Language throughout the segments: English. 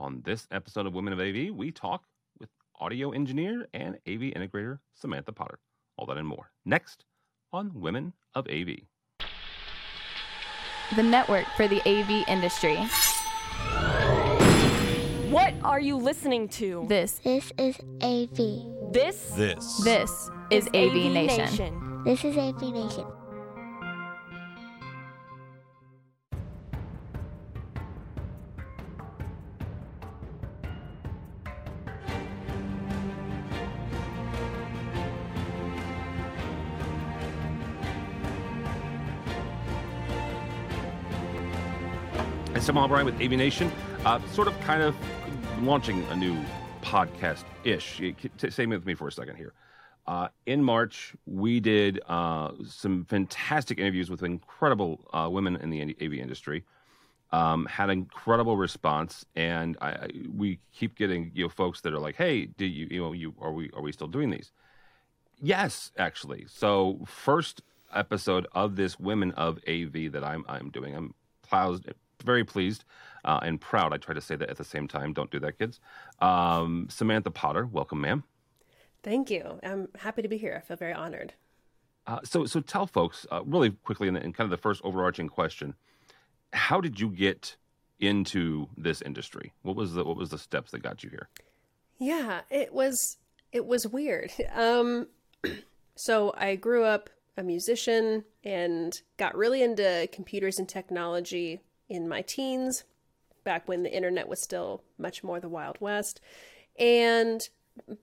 On this episode of Women of AV, we talk with audio engineer and AV integrator Samantha Potter. All that and more next on Women of AV. The network for the AV industry. What are you listening to? This This is AV. This This. this is AV, Nation. This is AV Nation. Tim Albright with AV Nation, uh, sort of kind of launching a new podcast ish. Stay with me for a second here. Uh, in March, we did uh, some fantastic interviews with incredible uh, women in the AV industry. Um, had incredible response, and I, I, we keep getting you know folks that are like, "Hey, do you you know you are we are we still doing these?" Yes, actually. So first episode of this Women of AV that I'm I'm doing. I'm pleased, very pleased uh, and proud. I try to say that at the same time. Don't do that, kids. Um, Samantha Potter, welcome, ma'am. Thank you. I'm happy to be here. I feel very honored. Uh, so, so tell folks uh, really quickly, in, in kind of the first overarching question, how did you get into this industry? What was the what was the steps that got you here? Yeah, it was it was weird. Um, so I grew up a musician and got really into computers and technology in my teens, back when the internet was still much more the Wild West, and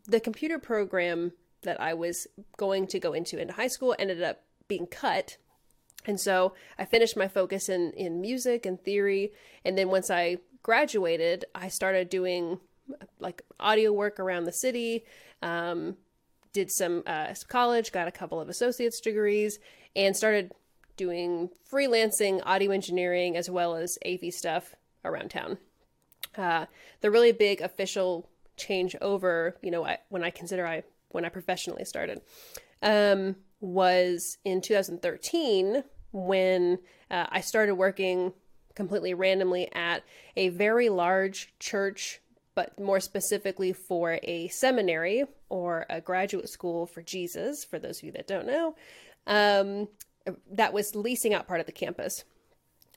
the computer program that I was going to go into into high school ended up being cut. And so I finished my focus in, in music and theory. And then once I graduated, I started doing like audio work around the city, um, did some uh, college, got a couple of associate's degrees, and started doing freelancing audio engineering as well as AV stuff around town. Uh, the really big official change over, you know, I, when I consider I when I professionally started, um, was in 2013 when uh, I started working completely randomly at a very large church, but more specifically for a seminary or a graduate school for Jesus. For those of you that don't know, um, that was leasing out part of the campus,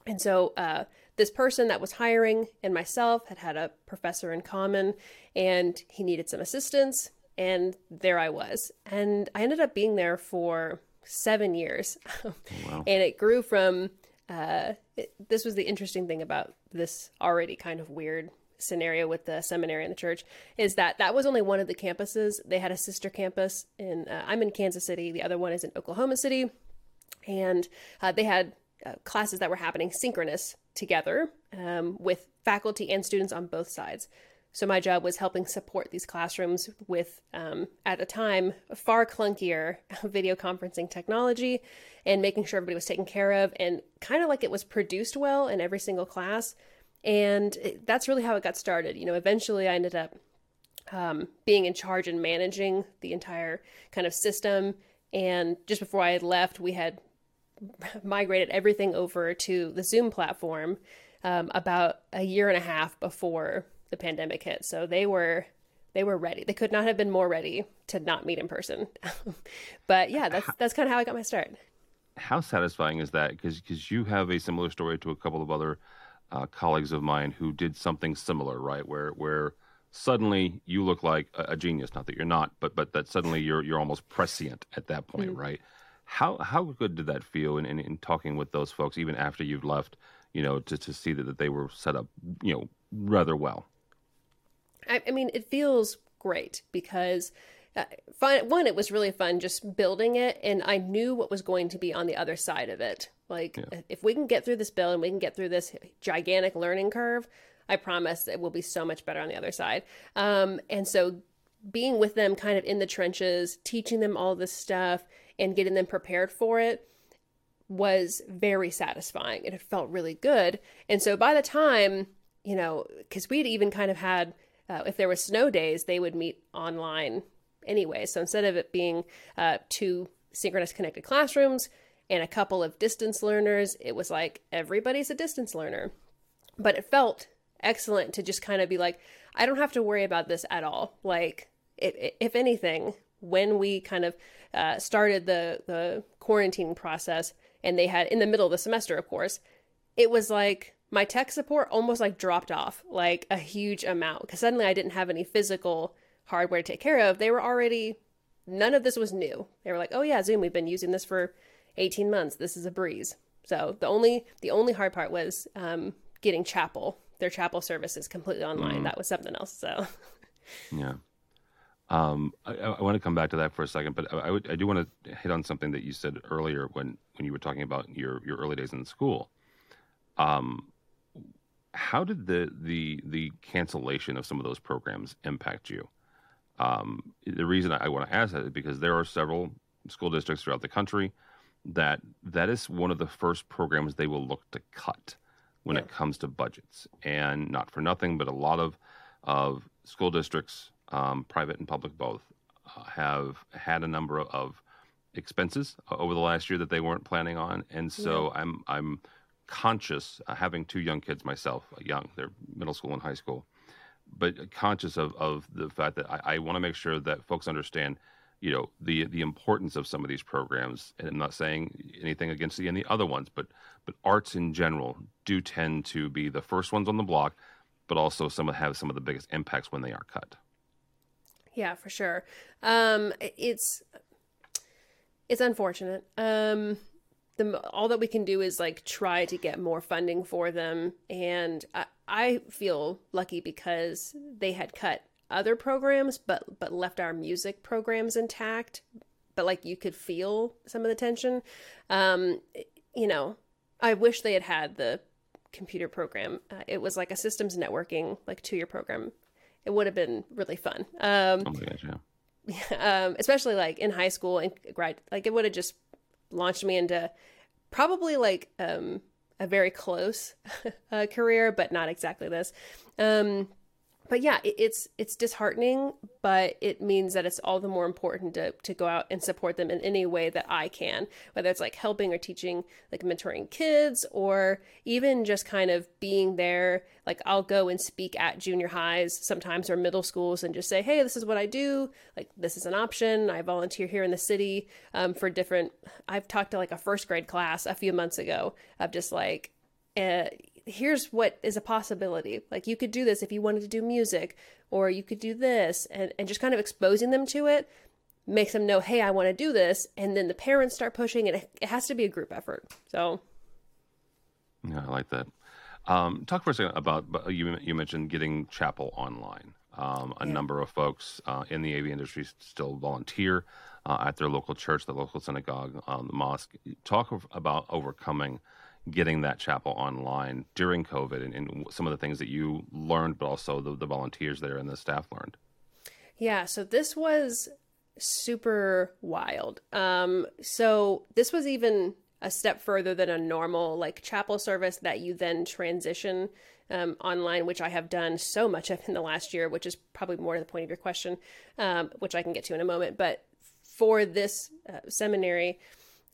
and so. Uh, this person that was hiring and myself had had a professor in common and he needed some assistance and there i was. And i ended up being there for seven years. Wow. and it grew from uh, it, this was the interesting thing about this already kind of weird scenario with the seminary and the church is that that was only one of the campuses. They had a sister campus in uh, i'm in kansas city. The other one is in oklahoma city and uh, they had uh, classes that were happening synchronous together um, with faculty and students on both sides. So my job was helping support these classrooms with, um, at the time, far clunkier video conferencing technology and making sure everybody was taken care of and kind of like it was produced well in every single class. And it, that's really how it got started. You know, eventually I ended up um, being in charge and managing the entire kind of system. And just before I had left, we had migrated everything over to the Zoom platform um, about a year and a half before the pandemic hit. So they were they were ready. They could not have been more ready to not meet in person. but yeah, that's that's kind of how I got my start. How satisfying is that? Because because you have a similar story to a couple of other uh, colleagues of mine who did something similar, right? Where where suddenly you look like a, a genius. Not that you're not, but but that suddenly you're you're almost prescient at that point, right? How how good did that feel in, in, in talking with those folks, even after you've left? You know, to to see that, that they were set up, you know, rather well. I, I mean, it feels great because uh, fun, one, it was really fun just building it, and I knew what was going to be on the other side of it. Like, if we can get through this build and we can get through this gigantic learning curve, I promise it will be so much better on the other side. Um, and so, being with them kind of in the trenches, teaching them all this stuff, and getting them prepared for it was very satisfying it felt really good. And so by the time, you know, because we'd even kind of had, uh, if there were snow days, they would meet online anyway. So instead of it being uh, two synchronous connected classrooms and a couple of distance learners, it was like everybody's a distance learner. But it felt excellent to just kind of be like, I don't have to worry about this at all. Like, if, if anything, when we kind of uh, started the the quarantine process, and they had in the middle of the semester, of course, it was like my tech support almost like dropped off like a huge amount because suddenly I didn't have any physical hardware to take care of. They were already none of this was new. They were like, "Oh yeah, Zoom, we've been using this for 18 months. This is a breeze." So the only the only hard part was um, getting chapel their chapel services completely online. Mm. That was something else. So yeah. Um, I, I, want to come back to that for a second, but I, I, do want to hit on something that you said earlier when, when you were talking about your, your early days in school. Um, how did the, the, the cancellation of some of those programs impact you? Um, the reason I, I want to ask that is because there are several school districts throughout the country that that is one of the first programs they will look to cut when yeah. it comes to budgets. And not for nothing, but a lot of of school districts, um, private and public both, uh, have had a number of expenses over the last year that they weren't planning on. And so yeah. I'm I'm conscious, uh, having two young kids myself, uh, young, they're middle school and high school, but conscious of, of the fact that I, I want to make sure that folks understand you know the the importance of some of these programs and i'm not saying anything against the any other ones but but arts in general do tend to be the first ones on the block but also some have some of the biggest impacts when they are cut yeah for sure. Um it's it's unfortunate. Um the all that we can do is like try to get more funding for them. And I, I feel lucky because they had cut other programs but but left our music programs intact. But like you could feel some of the tension. Um you know i wish they had had the computer program. Uh, it was like a systems networking like two year program it would have been really fun um oh gosh, yeah. um especially like in high school and right like it would have just launched me into probably like um a very close uh, career but not exactly this um but yeah, it's it's disheartening, but it means that it's all the more important to to go out and support them in any way that I can, whether it's like helping or teaching, like mentoring kids, or even just kind of being there. Like I'll go and speak at junior highs sometimes or middle schools and just say, hey, this is what I do. Like this is an option. I volunteer here in the city um, for different. I've talked to like a first grade class a few months ago of just like. Uh, here's what is a possibility. Like you could do this if you wanted to do music, or you could do this, and, and just kind of exposing them to it makes them know, hey, I want to do this. And then the parents start pushing, and it, it has to be a group effort. So, yeah, I like that. Um, talk for a second about you. You mentioned getting chapel online. Um, a yeah. number of folks uh, in the AV industry still volunteer uh, at their local church, the local synagogue, um, the mosque. Talk about overcoming getting that chapel online during COVID and, and some of the things that you learned, but also the, the volunteers there and the staff learned? Yeah, so this was super wild. Um, so this was even a step further than a normal like chapel service that you then transition um, online, which I have done so much of in the last year, which is probably more to the point of your question, um, which I can get to in a moment. But for this uh, seminary,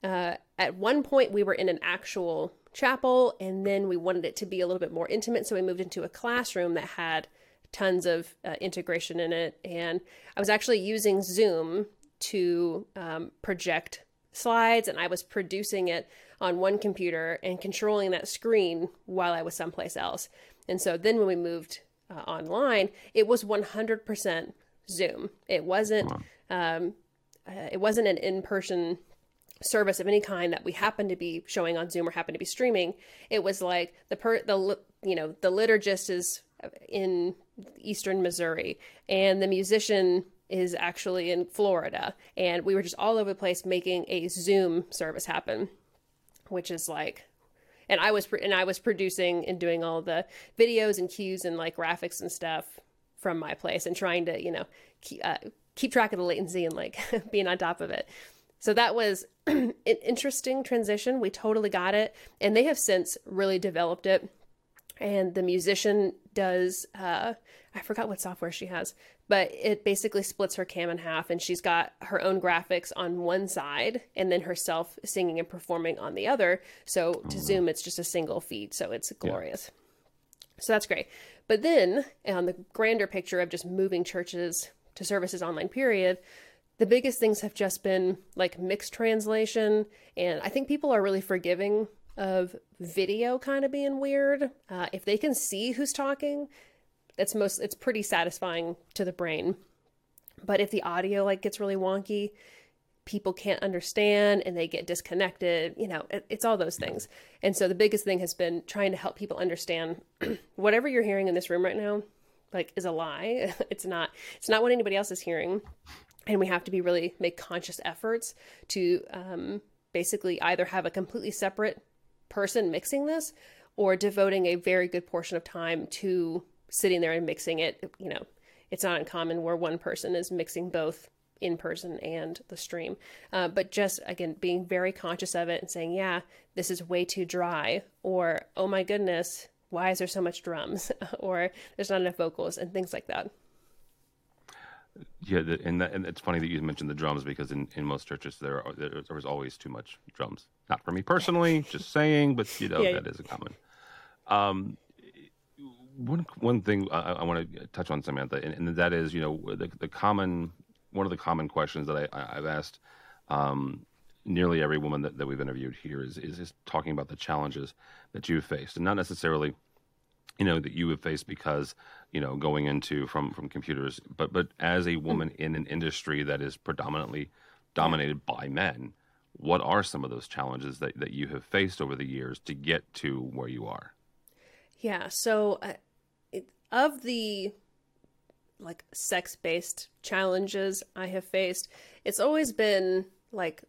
uh, at one point we were in an actual chapel and then we wanted it to be a little bit more intimate so we moved into a classroom that had tons of uh, integration in it. And i was actually using zoom to um, project slides and i was producing it on one computer and controlling that screen while i was someplace else. And so then when we moved uh, online it was 100% zoom. It wasn't um, uh, it wasn't an in-person service of any kind that we happen to be showing on Zoom or happen to be streaming, it was like the per the you know the liturgist is in eastern Missouri and the musician is actually in Florida and we were just all over the place making a Zoom service happen, which is like and I was and I was producing and doing all the videos and cues and like graphics and stuff from my place and trying to you know keep, uh, keep track of the latency and like being on top of it. So that was an interesting transition. We totally got it. And they have since really developed it. And the musician does, uh, I forgot what software she has, but it basically splits her cam in half. And she's got her own graphics on one side and then herself singing and performing on the other. So to oh, Zoom, it's just a single feed. So it's glorious. So that's great. But then on the grander picture of just moving churches to services online, period, the biggest things have just been like mixed translation. And I think people are really forgiving of video kind of being weird. Uh, if they can see who's talking, it's most it's pretty satisfying to the brain. But if the audio like gets really wonky, people can't understand and they get disconnected you know it, it's all those things and so the biggest thing has been trying to help people understand whatever you're hearing in this room right now like is a lie it's not it's not what anybody else is hearing and we have to be really make conscious efforts to um, basically either have a completely separate person mixing this or devoting a very good portion of time to sitting there and mixing it you know it's not uncommon where one person is mixing both in person and the stream. Uh, but just again, being very conscious of it and saying, yeah, this is way too dry, or oh my goodness, why is there so much drums, or there's not enough vocals, and things like that. Yeah, the, and, that, and it's funny that you mentioned the drums because in, in most churches there are, there, there was always too much drums. Not for me personally, just saying, but you know yeah. that is a common. Um, one one thing I, I want to touch on, Samantha, and, and, that is you know the the common one of the common questions that I, have asked um, nearly every woman that, that we've interviewed here is, is, is talking about the challenges that you've faced, and not necessarily, you know, that you have faced because you know going into from from computers, but but as a woman in an industry that is predominantly dominated by men, what are some of those challenges that that you have faced over the years to get to where you are? Yeah. So, uh, it, of the like sex based challenges I have faced, it's always been like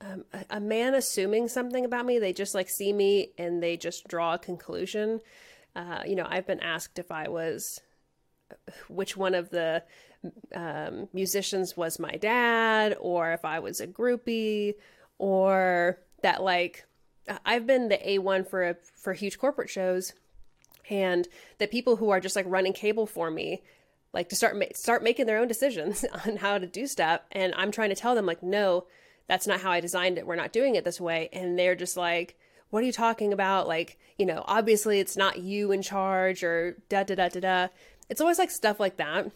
um, a, a, man assuming something about me. They just like see me and they just draw a conclusion. Uh, you know, I've been asked if I was which one of the um, musicians was my dad, or if I was a groupie, or that like I've been the A one for a, for huge corporate shows, and the people who are just like running cable for me like to start ma- start making their own decisions on how to do stuff and i'm trying to tell them like no that's not how i designed it. We're not doing it this way. And they're just like what are you talking about like you know obviously it's not you in charge or da da da da da it's always like stuff like that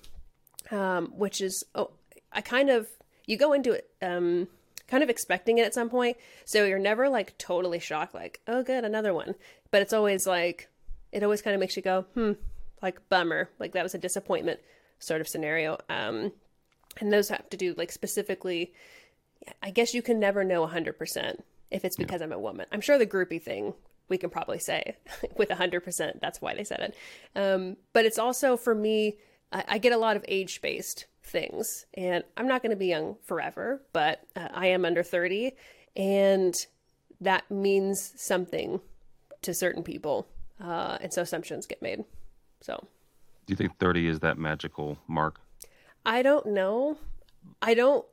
um, which is oh i kind of you go into it um, kind of expecting it at some point so you're never like totally shocked like oh good another one but it's always like it always kind of makes you go hmm like bummer, like that was a disappointment sort of scenario. Um, and those have to do like specifically. I guess you can never know 100% if it's because yeah. I'm a woman. I'm sure the groupie thing we can probably say with 100% that's why they said it. Um, but it's also for me, I, I get a lot of age based things, and I'm not going to be young forever, but uh, I am under 30, and that means something to certain people. Uh, and so assumptions get made. So, do you think 30 is that magical mark? I don't know. I don't,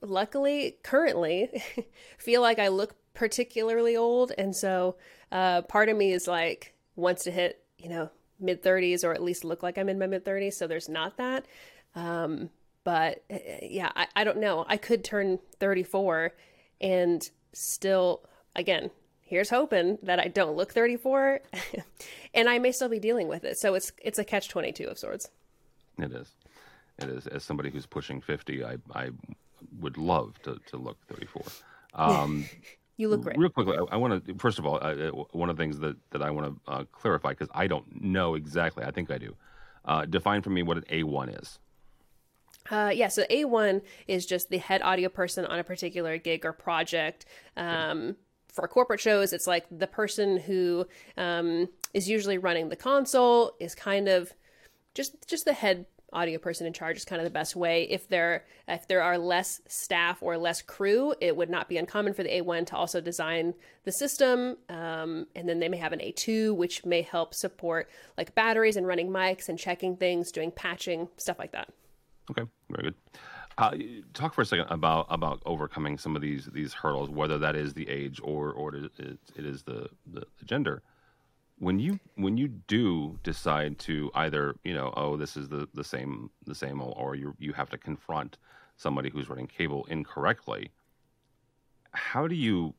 luckily, currently feel like I look particularly old. And so, uh, part of me is like, wants to hit, you know, mid 30s or at least look like I'm in my mid 30s. So, there's not that. Um, but uh, yeah, I, I don't know. I could turn 34 and still, again, here's hoping that I don't look 34 and I may still be dealing with it. So it's it's a catch 22 of sorts. It is. It is. As somebody who's pushing 50, I I would love to to look 34. Um You look great. Real quickly, I, I want to first of all, I, one of the things that, that I want to uh, clarify because I don't know exactly. I think I do. Uh, define for me what an A1 is. Uh, yeah, so A1 is just the head audio person on a particular gig or project. Um, for corporate shows, it's like the person who um, is usually running the console is kind of just just the head audio person in charge is kind of the best way. If there if there are less staff or less crew, it would not be uncommon for the A1 to also design the system, um, and then they may have an A2, which may help support like batteries and running mics and checking things, doing patching, stuff like that. Okay, very good. Uh, talk for a second about about overcoming some of these these hurdles, whether that is the age or or it is, it is the, the, the gender. When you when you do decide to either you know oh this is the the same the same or you you have to confront somebody who's running cable incorrectly, how do you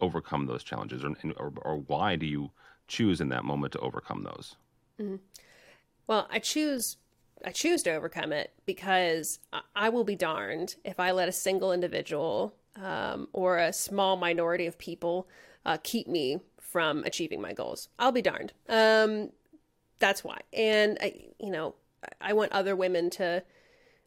overcome those challenges, or, or, or why do you choose in that moment to overcome those? mm-hmm. Well, I choose I choose to overcome it because I- I will be darned if I let a single individual um, or a small minority of people uh, keep me from achieving my goals. I'll be darned. Um, that's why. And I, you know, I- want other women to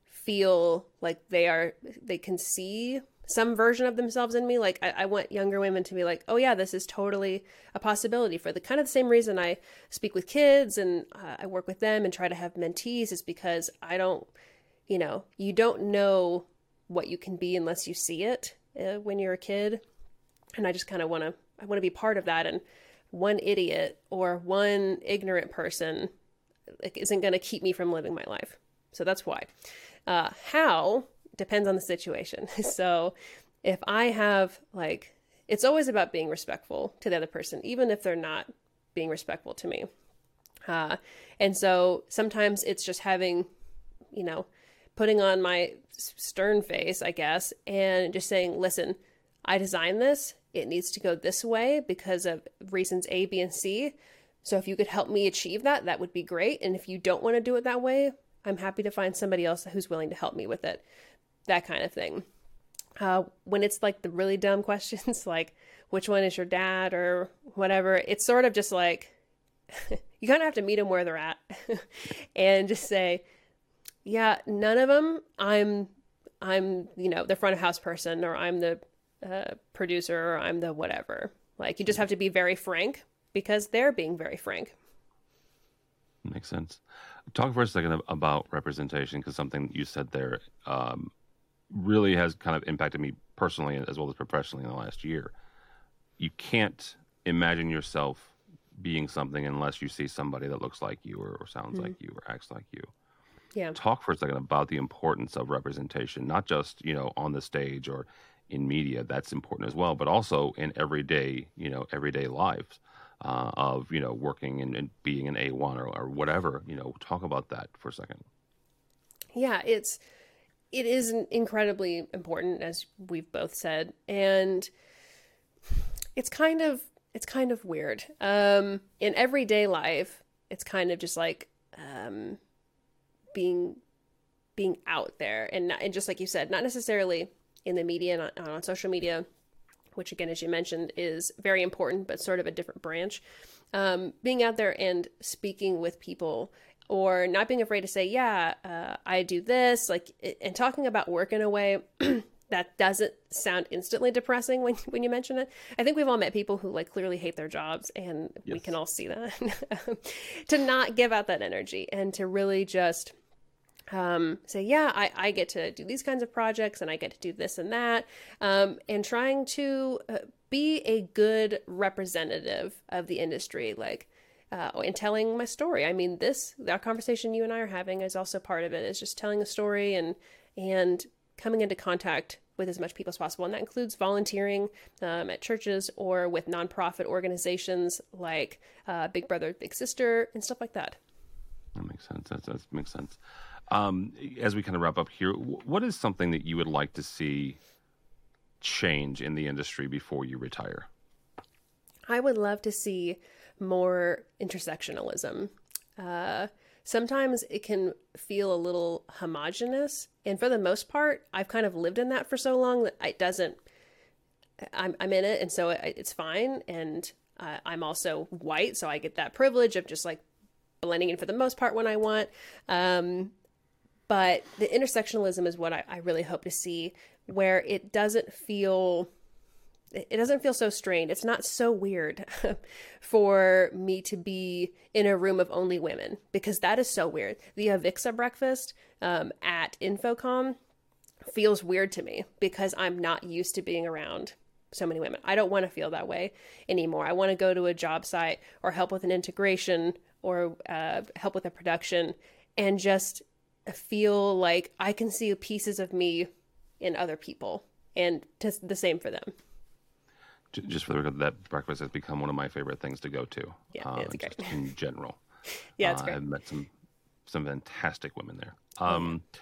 feel like they are they can see some version of themselves in me like I, I want younger women to be like oh yeah this is totally a possibility for the kind of the same reason i speak with kids and uh, i work with them and try to have mentees is because i don't you know you don't know what you can be unless you see it uh, when you're a kid and i just kind of want to i want to be part of that and one idiot or one ignorant person isn't going to keep me from living my life so that's why uh, how depends on the situation. So if I have like, it's always about being respectful to the other person, even if they're not being respectful to me. Uh, and so sometimes it's just having, you know, putting on my stern face, I guess, and just saying, listen, I designed this. It needs to go this way because of reasons A, B, and C. So if you could help me achieve that, that would be great. And if you don't want to do it that way, I'm happy to find somebody else who's willing to help me with it. That kind of thing. Uh, when it's like the really dumb questions, like which one is your dad or whatever, it's sort of just like you kind of have to meet them where they're at and just say, yeah, none of them. I'm, I'm, you know, the front of house person or I'm the uh, producer or I'm the whatever. Like you just have to be very frank because they're being very frank. Makes sense. Talk for a second about representation because something you said there um, really has kind of impacted me personally as well as professionally in the last year. You can't imagine yourself being something unless you see somebody that looks like you or, or sounds mm-hmm. like you or acts like you. Yeah. Talk for a second about the importance of representation, not just, you know, on the stage or in media, that's important as well, but also in everyday, you know, everyday lives uh, of you know working and, and being an A1 or, or whatever. You know, talk about that for a second. Yeah, it's it is incredibly important as we've both said, and it's kind of it's kind of weird. Um, in everyday life, it's kind of just like um, being being out there, and not, and just like you said, not necessarily in the media and on, on social media which again, as you mentioned, is very important, but sort of a different branch. Um, being out there and speaking with people or not being afraid to say, yeah, uh, I do this, like, and talking about work in a way that doesn't sound instantly depressing when, when you mention it. I think we've all met people who like clearly hate their jobs and yes. we can all see that. to not give out that energy and to really just um, say, yeah, I, I get to do these kinds of projects and I get to do this and that, um, and trying to uh, be a good representative of the industry, like, uh, and telling my story. I mean, this, our conversation you and I are having is also part of it, is just telling a story and, and coming into contact with as much people as possible. And that includes volunteering um, at churches or with nonprofit organizations like uh, Big Brother, Big Sister, and stuff like that. That makes sense. That, that makes sense. Um, as we kind of wrap up here, what is something that you would like to see change in the industry before you retire? I would love to see more intersectionalism. Uh, sometimes it can feel a little homogenous, and for the most part, I've kind of lived in that for so long that it doesn't. I'm I'm in it, and so it, it's fine. And uh, I'm also white, so I get that privilege of just like blending in for the most part when I want. Um, but the intersectionalism is what I, I really hope to see, where it doesn't feel it doesn't feel so strained. It's not so weird for me to be in a room of only women because that is so weird. The Avixa breakfast um, at InfoComm feels weird to me because I'm not used to being around so many women. I don't want to feel that way anymore. I want to go to a job site or help with an integration or uh, help with a production and just feel like I can see pieces of me in other people, and to, the same for them. Just for the record, that breakfast has become one of my favorite things to go to. Yeah, uh, it's great. in general. yeah, it's great. Uh, I've met some some fantastic women there. Um, oh,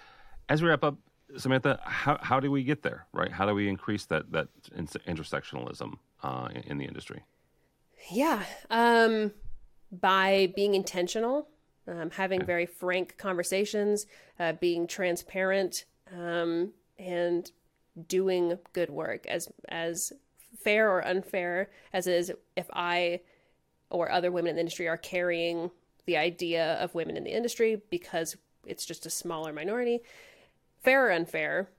As we wrap up, Samantha, how how do we get there? Right? How do we increase that that intersectionalism uh, in, in, the industry? Yeah. Um, by being intentional, um, having very frank conversations, uh, being transparent, um, and doing good work as as fair or unfair as it is if I or other women in the industry are carrying the idea of women in the industry because it's just a smaller minority. Fair or unfair,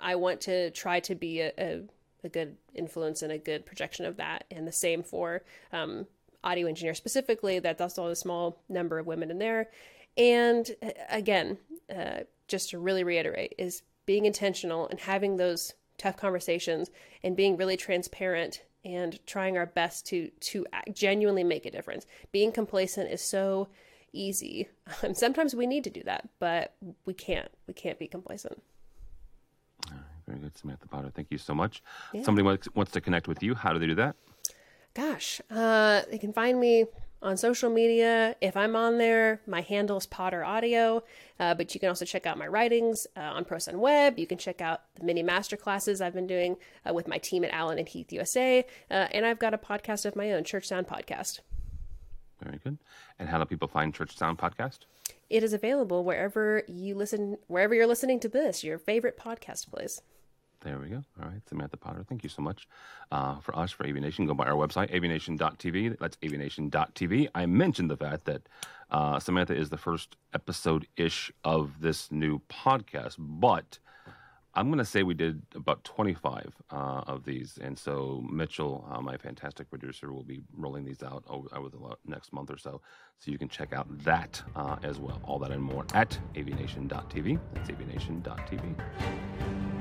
I want to try to be a, a, a good influence and a good projection of that. And the same for um, audio engineer specifically, that that's all a small number of women in there. And uh, again, uh, just to really reiterate, is being intentional and having those tough conversations and being really transparent and trying our best to to genuinely make a difference. Being complacent is so easy. And sometimes we need to do that, but we can't. We can't be complacent. very good, Samantha Potter. Thank you so much. Yeah. Somebody wants, wants to connect with you. How do they do that? Gosh, uh, they can find me on social media. If I'm on there, my handle is Potter Audio, uh, but you can also check out my writings uh, on ProSoundWeb. You can check out the mini master classes I've been doing uh, with my team at Allen and Heath USA, uh, and I've got a podcast of my own, Church Sound Podcast. Very good. And how do people find Church Sound Podcast? It is available wherever you listen, wherever you're listening to this, your favorite podcast place. There we go. All right, Samantha Potter, thank you so much. Uh, for us, for AV Nation. go by our website, avnation.tv. That's avnation.tv. I mentioned the fact that uh, Samantha is the first episode ish of this new podcast, but I'm going to say we did about 25 uh, of these. And so Mitchell, uh, my fantastic producer, will be rolling these out over, over, the next month or so. So you can check out that uh, as well. All that and more at avnation.tv. That's avnation.tv.